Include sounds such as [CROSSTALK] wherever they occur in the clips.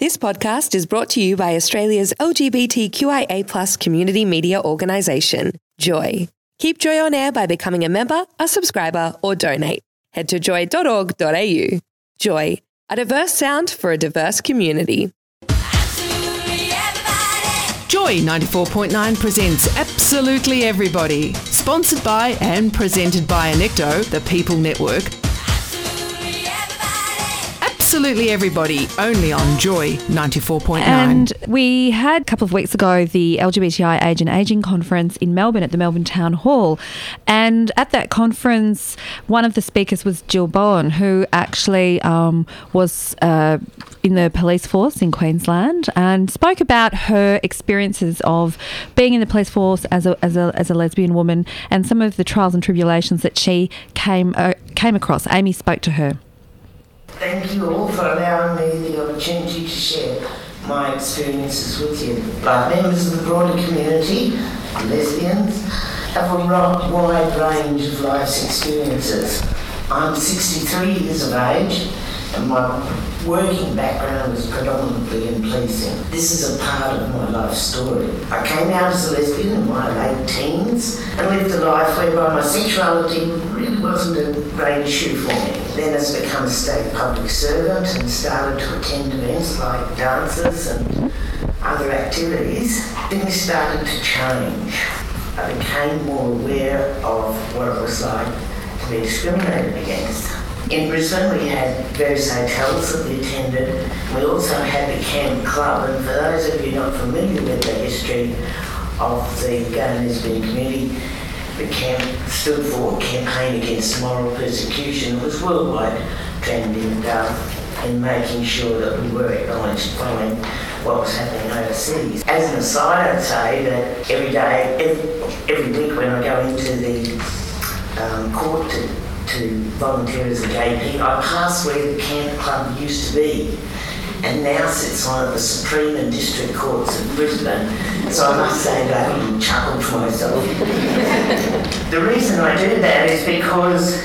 This podcast is brought to you by Australia's LGBTQIA community media organisation, Joy. Keep Joy on air by becoming a member, a subscriber, or donate. Head to joy.org.au. Joy, a diverse sound for a diverse community. Joy 94.9 presents Absolutely Everybody. Sponsored by and presented by Anecto, the People Network. Absolutely Everybody, only on Joy 94.9. And we had a couple of weeks ago the LGBTI Age and Aging Conference in Melbourne at the Melbourne Town Hall. And at that conference, one of the speakers was Jill Bowlan, who actually um, was. Uh, in the police force in Queensland and spoke about her experiences of being in the police force as a, as a, as a lesbian woman and some of the trials and tribulations that she came uh, came across. Amy spoke to her. Thank you all for allowing me the opportunity to share my experiences with you. Like members of the broader community, lesbians, have a wide range of life's experiences. I'm 63 years of age and my working background was predominantly in policing. This is a part of my life story. I came out as a lesbian in my late teens and lived a life whereby my sexuality really wasn't a great issue for me. Then as become a state public servant and started to attend events like dances and other activities, things started to change. I became more aware of what it was like to be discriminated against. In Brisbane, we had various hotels that we attended. We also had the Camp Club, and for those of you not familiar with the history of the and lesbian community, the camp stood for Campaign Against Moral Persecution. It was worldwide trend in, uh, in making sure that we were acknowledged following what was happening overseas. As an aside, I'd say that every day, every, every week when I go into the um, court to to volunteer as a JP, I passed where the camp club used to be and now sits of the Supreme and District Courts of Brisbane. So I must say that I chuckled to myself. the reason I do that is because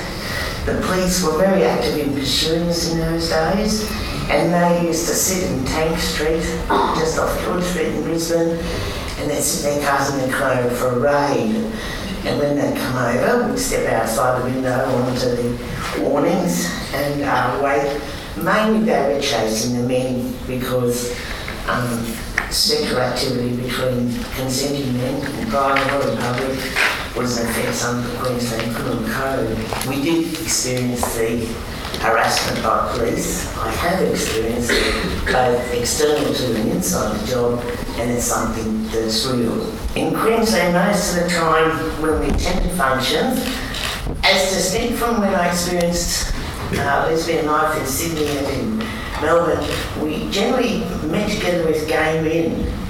the police were very active in pursuing us in those days and they used to sit in Tank Street, just off George Street in Brisbane, and they'd sit their cars in their car for a raid. And when they come over, we step outside the window onto the awnings and uh, wait. Mainly they were chasing the men because um, sexual activity between consenting men in private or public was an offence under the Queensland Criminal Code. We did experience the harassment by police. I have experienced both external to and inside the job, and it's something that's real. In Queensland, most of the time when we attended functions, as distinct from when I experienced uh, lesbian life in Sydney and in Melbourne, we generally met together as gay men.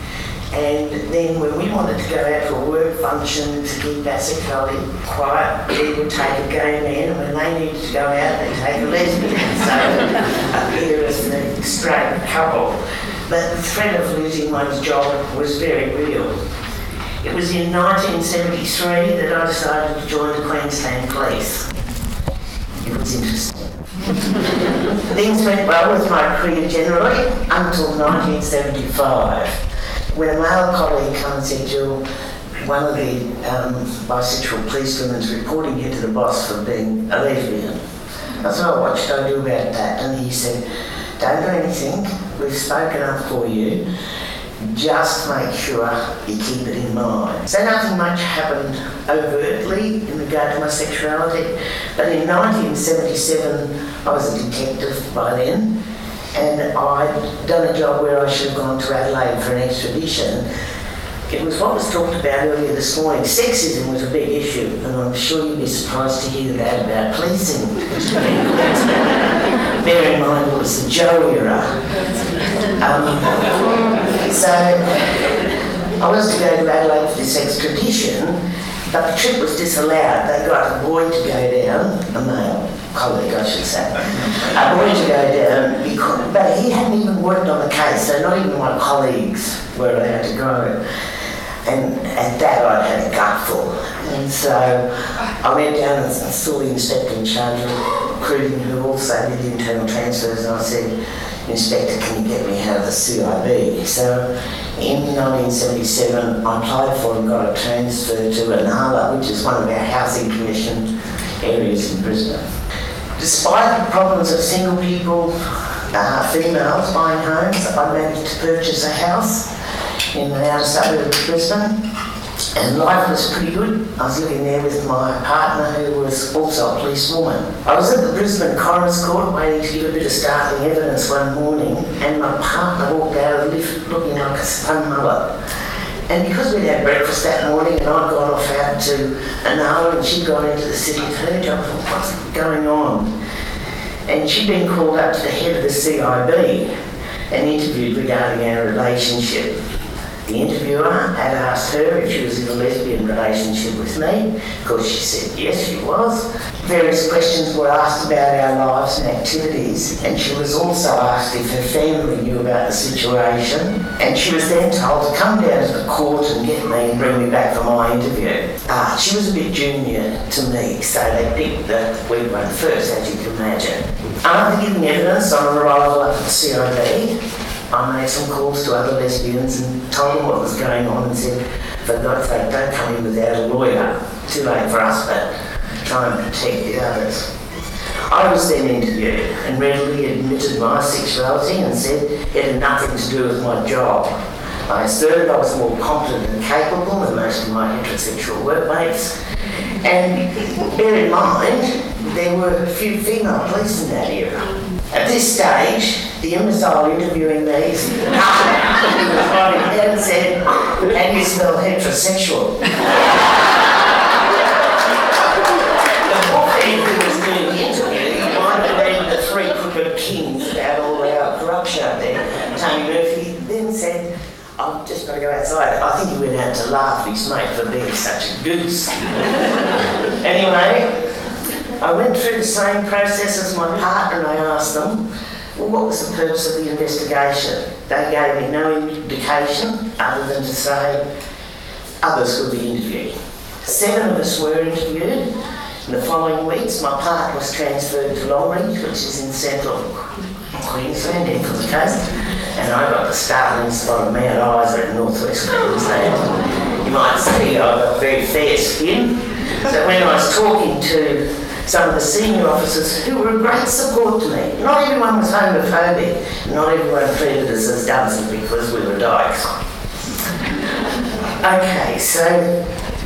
And then when we wanted to go out for work function to keep our sexuality quiet, we would take a gay man, and when they needed to go out, they'd take a lesbian. [LAUGHS] So uh, appear as an straight couple. But the threat of losing one's job was very real. It was in 1973 that I decided to join the Queensland Police. It was interesting. [LAUGHS] Things went well with my career generally until 1975, when a male colleague said, Jill, one of the um, bisexual policewomen is reporting you to the boss for being a lesbian. I said, oh, what should I do about that? And he said, don't do anything. We've spoken up for you just make sure you keep it in mind. So nothing much happened overtly in regard to my sexuality, but in 1977 I was a detective by then, and I'd done a job where I should have gone to Adelaide for an extradition. It was what was talked about earlier this morning. Sexism was a big issue, and I'm sure you'd be surprised to hear that about policing. [LAUGHS] Bear in mind it was the Joh era. Um, so I was to go to Adelaide for this extradition, but the trip was disallowed. They got a boy to go down, a male colleague, I should say, boy to go down, because, but he hadn't even worked on the case, so not even my colleagues were allowed to go. And at that, I had a gutful. And so I went down and saw the inspector in charge of recruiting, who also did internal transfers, and I said, Inspector, can you get me out of the CIB? So in 1977, I applied for and got a transfer to Inala, which is one of our housing commission areas in Brisbane. Despite the problems of single people, uh, females buying homes, I managed to purchase a house in the outer suburb of Brisbane. And life was pretty good. I was living there with my partner, who was also a policewoman. I was at the Brisbane Coroner's Court waiting to give a bit of startling evidence one morning, and my partner walked out of the lift looking like a spun mother. And because we'd had breakfast that morning and I'd gone off out to an hour and she'd gone into the city with her job, what's going on? And she'd been called up to the head of the CIB and interviewed regarding our relationship. The interviewer had asked her if she was in a lesbian relationship with me. Of course, she said yes, she was. Various questions were asked about our lives and activities, and she was also asked if her family knew about the situation. And she was then told to come down to the court and get me and bring me back for my interview. Uh, she was a bit junior to me, so they picked the weak one first, as you can imagine. After giving evidence on arrival at the CIB, I made some calls to other lesbians and told them what was going on and said, for God's sake, don't come in without a lawyer. Too late for us, but try and protect the others. I was then interviewed and readily admitted my sexuality and said it had nothing to do with my job. I asserted I was more competent and capable than most of my heterosexual workmates. And bear in mind, there were few female police in that era. At this stage, the imbecile interviewing me and said, and you smell heterosexual. the bookkeeper who was doing the interview, you might have The Three Crooked Kings about all our corruption out there. Tony Murphy then said, I've just got to go outside. I think he went out to laugh at his mate for being such a goose. anyway, I went through the same process as my partner and I asked them, well, what was the purpose of the investigation? They gave me no indication other than to say others would be interviewed. Seven of us were interviewed. In the following weeks, my partner was transferred to Longreach, which is in central Queensland, of the coast, and I got the startling spot of Mount Isa in northwest Queensland. You might see I've got very fair skin. So when I was talking to some of the senior officers who were a great support to me. Not everyone was homophobic, not everyone treated us as dummies because we were dykes. Okay, so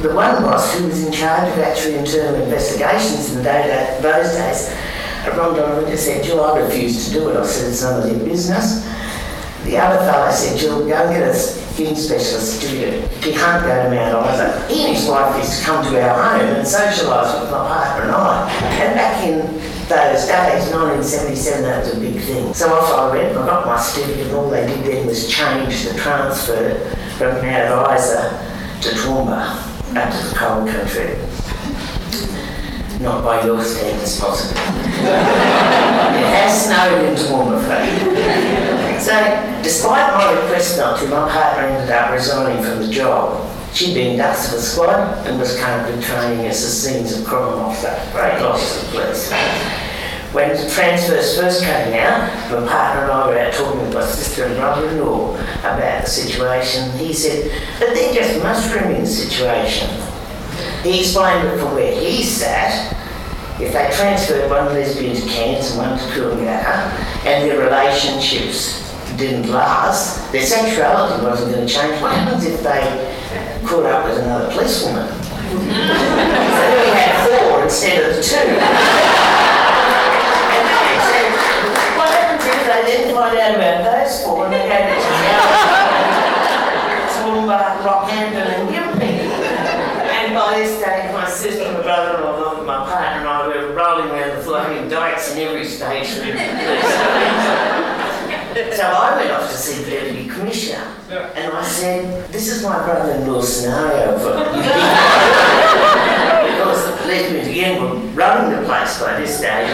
the one boss who was in charge of actual internal investigations in those days, Ron Donovan said, Jill, I refuse to do it. I said, it's none of your business. The other fellow said, Jill, go get a skin specialist certificate. He can't go to Mount Isa. He and his wife used to come to our home and socialise with my partner and I. And back in those days, 1977, that was a big thing. So off I went, I got my certificate and all they did then was change the transfer from Mount Isa to Toowoomba, up to the cold country. Not by your standards, possibly. [LAUGHS] it has snowed in Toowoomba, so, despite my request not to, my partner ended up resigning from the job. She'd been dust to the squad and was currently training as a scenes of crime officer. Great loss to the police. When the transfers first came out, my partner and I were out talking with my sister and brother-in-law about the situation. He said, but they're just mushrooming the situation. He explained it from where he sat. If they transferred one lesbian to Cairns and one to Coolangatta, and their relationships didn't last, their sexuality wasn't going to change. What happens if they caught up with another policewoman? so we had four instead of two. and then said, what happens if they didn't find out about those four and they had to Toowoomba, uh, Rockhampton and Gympie? And by this stage, my sister, my brother-in-law, my partner and I were rolling around the floating dikes in every station. So I went off to see the Deputy Commissioner and I said, This is my brother in law scenario for because the lesbians again were running the place by this stage.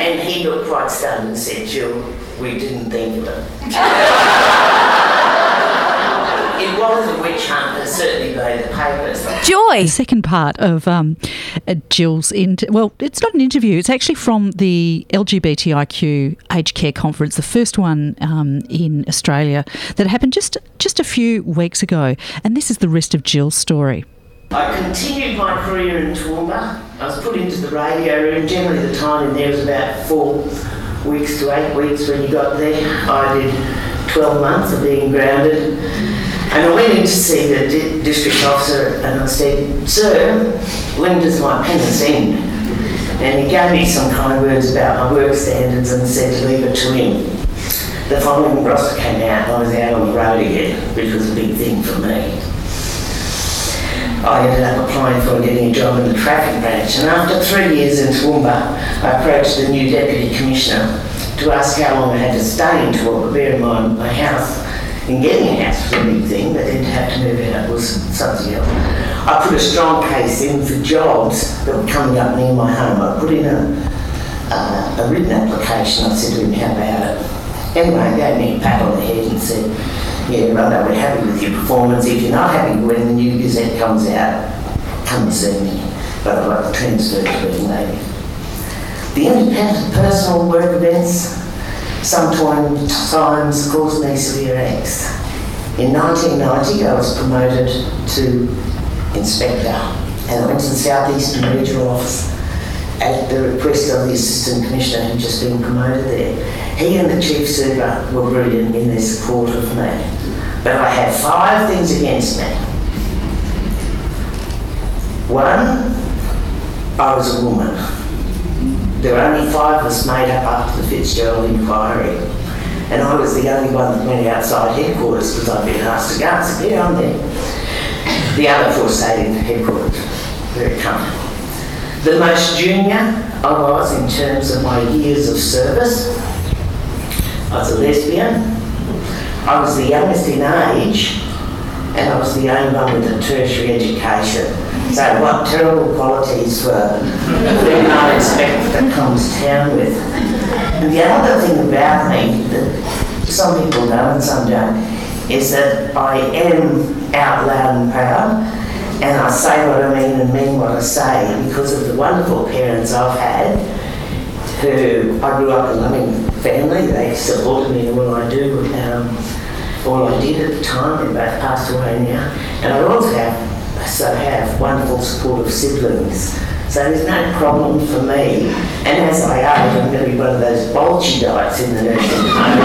And he looked quite stunned and said, Jill, we didn't think of it. It was a witch hunt, and certainly by the papers. Joy! The second part of um, uh, Jill's in. Well, it's not an interview. It's actually from the LGBTIQ Aged Care Conference, the first one um, in Australia that happened just just a few weeks ago. And this is the rest of Jill's story. I continued my career in Toowoomba. I was put into the radio room. Generally, the time in there was about four weeks to eight weeks when you got there. I did 12 months of being grounded. And I went in to see the di- district officer and I said, Sir, when does my penance end? And he gave me some kind of words about my work standards and said to leave it to him. The following roster came out I was out on the road again, which was a big thing for me. I ended up applying for getting a job in the traffic branch. And after three years in Toowoomba, I approached the new deputy commissioner to ask how long I had to stay in Toowoomba. Bear in mind, my house, in getting a house was a big thing, but to have to move out was something else. I put a strong case in for jobs that were coming up near my home. I put in a, uh, a written application. I said to him, how about it? Anyway, he gave me a pat on the head and said, yeah, right, we're happy with your performance. If you're not happy when the new Gazette comes out, come and see me. But I'd like to transfer to being lady. The independent personal work events sometimes cause me severe angst. In 1990, I was promoted to inspector and I went to the South Eastern Regional Office at the request of the Assistant Commissioner who'd just been promoted there. He and the Chief Super were brilliant in their support of me. But I had five things against me. One, I was a woman. There were only five of us made up after the Fitzgerald inquiry. And I was the only one that went outside headquarters because I'd been asked to go. I said, yeah, I'm there. The other four stayed in headquarters. Very comfortable. The most junior I was in terms of my years of service. I was a lesbian. I was the youngest in age, and I was the only one with a tertiary education. So what terrible qualities for the I expect that comes town with. And the other thing about me that some people know and some don't is that I am out loud and proud and I say what I mean and mean what I say because of the wonderful parents I've had who I grew up in a loving family. They supported me in what I do. Um, all I did at the time, they both passed away now. And I also have, so have wonderful supportive siblings. So there's no problem for me. And as I age, I'm going to be one of those Bolsheviks in the nursing home.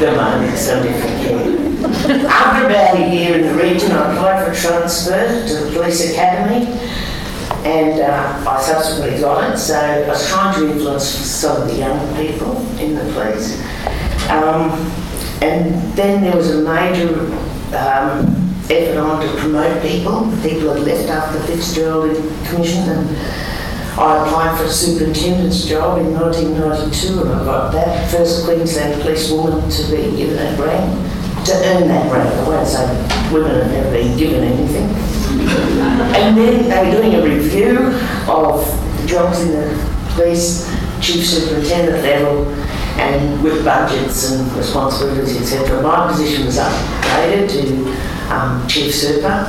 the moment, some different care. After about a year in the region, I applied for transfer to the police academy and uh, I subsequently got it. So I was trying to influence some of the young people in the police. Um, and then there was a major um, effort on to promote people. People had left after the Fitzgerald Commission, and I applied for a superintendent's job in 1992, and I got that first Queensland police woman to be given that rank, to earn that rank. I won't say women have never been given anything. and then they were doing a review of jobs in the police chief superintendent level and with budgets and responsibilities, etc. My position was upgraded to um, chief super.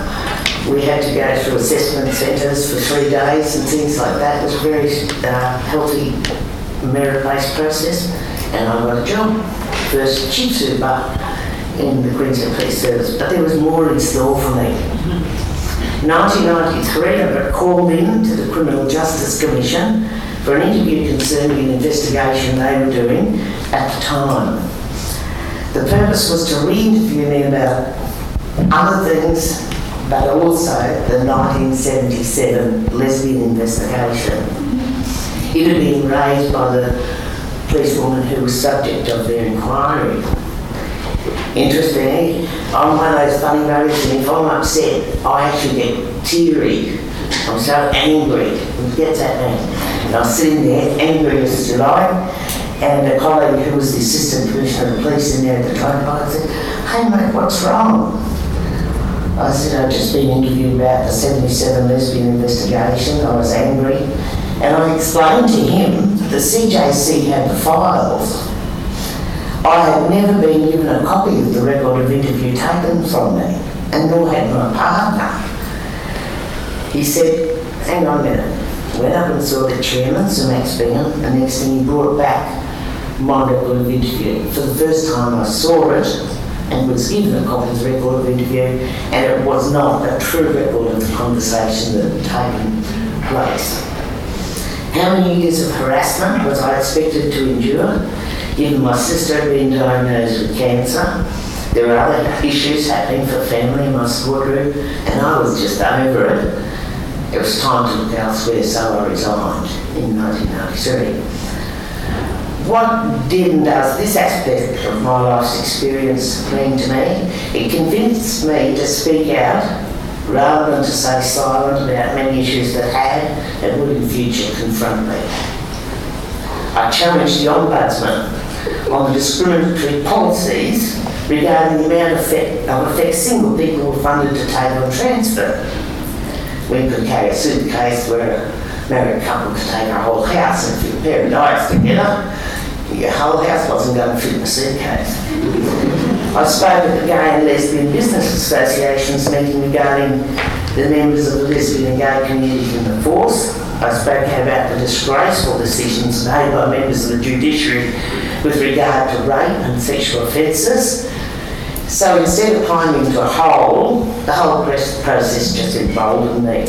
We had to go through assessment centres for three days and things like that. It was a very uh, healthy merit-based process, and I got a job, first chief super in the Queensland Police Service. But there was more in store for me. 1993, I got called in to the Criminal Justice Commission for an interview concerning an investigation they were doing at the time. The purpose was to re-interview me about other things, but also the 1977 lesbian investigation. It had been raised by the policewoman who was subject of their inquiry. Interestingly, I'm one of those funny rabbits, and if I'm upset, I actually get teary. I'm so angry. It gets at me. And I was sitting there, angry as July, and a colleague who was the assistant commissioner of police in there at the time I said, Hey mate, what's wrong? I said, I'd just been interviewed about the 77 lesbian investigation. I was angry. And I explained to him that the CJC had the files. I had never been given a copy of the record of interview taken from me, and nor had my partner. He said, hang on a minute. Went up and saw the chairman, Sir Max Bingham, and next thing he brought back my record of interview. For the first time I saw it and was given a copy of the record of interview, and it was not a true record of the conversation that had taken place. How many years of harassment was I expected to endure, given my sister had been diagnosed with cancer? There were other issues happening for family in my support group, and I was just over it. It was time to look elsewhere, so I resigned in 1993. What did does this aspect of my life's experience mean to me? It convinced me to speak out rather than to stay silent about many issues that had and would in future confront me. I challenged the Ombudsman on the discriminatory policies regarding the amount of effect, of effect single people were funded to take on transfer. We could carry a suitcase where a married couple could take our whole house and fit a pair of diets together, your whole house wasn't going to fit in a suitcase. I spoke at the Gay and Lesbian Business Association's meeting regarding the members of the lesbian and gay community in the force. I spoke about the disgraceful decisions made by members of the judiciary with regard to rape and sexual offences. So instead of climbing to a hole, the whole process just involved me.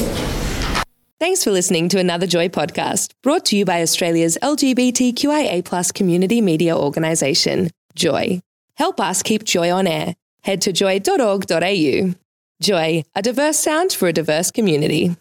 Thanks for listening to another Joy podcast brought to you by Australia's LGBTQIA community media organisation, Joy. Help us keep Joy on air. Head to joy.org.au. Joy, a diverse sound for a diverse community.